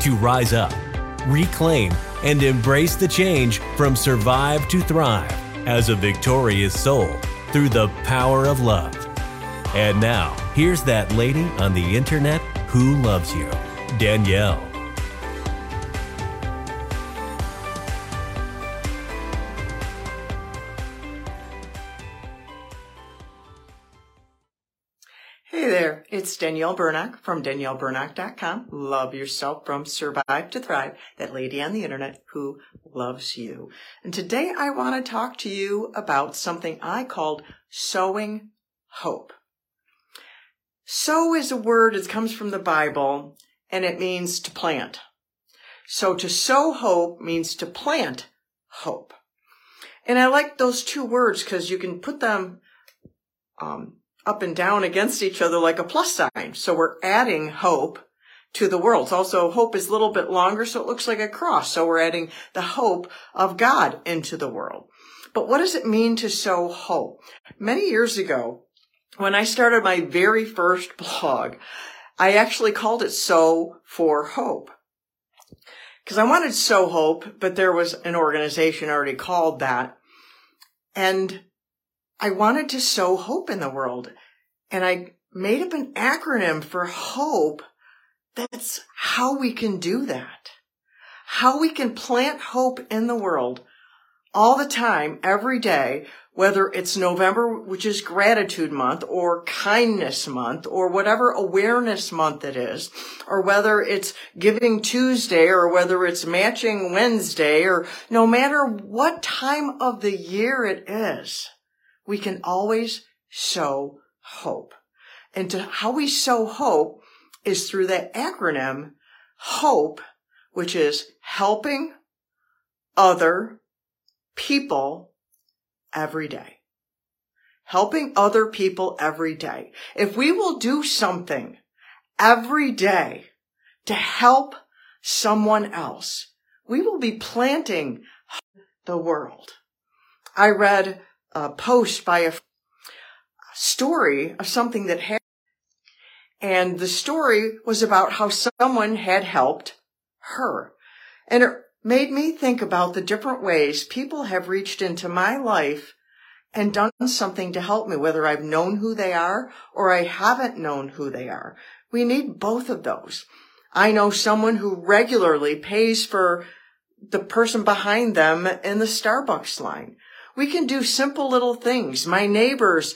to rise up, reclaim, and embrace the change from survive to thrive as a victorious soul through the power of love. And now, here's that lady on the internet who loves you, Danielle. Hey there, it's Danielle Bernock from DanielleBernock.com. Love yourself from Survive to Thrive, that lady on the internet who loves you. And today I want to talk to you about something I called sowing hope. Sow is a word that comes from the Bible and it means to plant. So to sow hope means to plant hope. And I like those two words because you can put them um, up and down against each other like a plus sign. So we're adding hope to the world. Also, hope is a little bit longer, so it looks like a cross. So we're adding the hope of God into the world. But what does it mean to sow hope? Many years ago, when I started my very first blog, I actually called it Sow for Hope. Because I wanted Sow Hope, but there was an organization already called that. And I wanted to sow hope in the world. And I made up an acronym for hope. That's how we can do that. How we can plant hope in the world all the time, every day, whether it's November, which is gratitude month or kindness month or whatever awareness month it is, or whether it's giving Tuesday or whether it's matching Wednesday or no matter what time of the year it is we can always sow hope. And to how we sow hope is through that acronym HOPE, which is helping other people every day. Helping other people every day. If we will do something every day to help someone else, we will be planting the world. I read a post by a story of something that happened. And the story was about how someone had helped her. And it made me think about the different ways people have reached into my life and done something to help me, whether I've known who they are or I haven't known who they are. We need both of those. I know someone who regularly pays for the person behind them in the Starbucks line. We can do simple little things. My neighbors,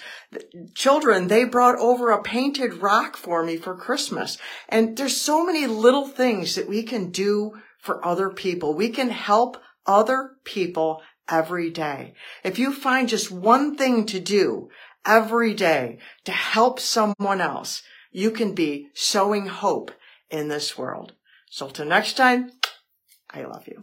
children, they brought over a painted rock for me for Christmas. And there's so many little things that we can do for other people. We can help other people every day. If you find just one thing to do every day to help someone else, you can be sowing hope in this world. So till next time, I love you.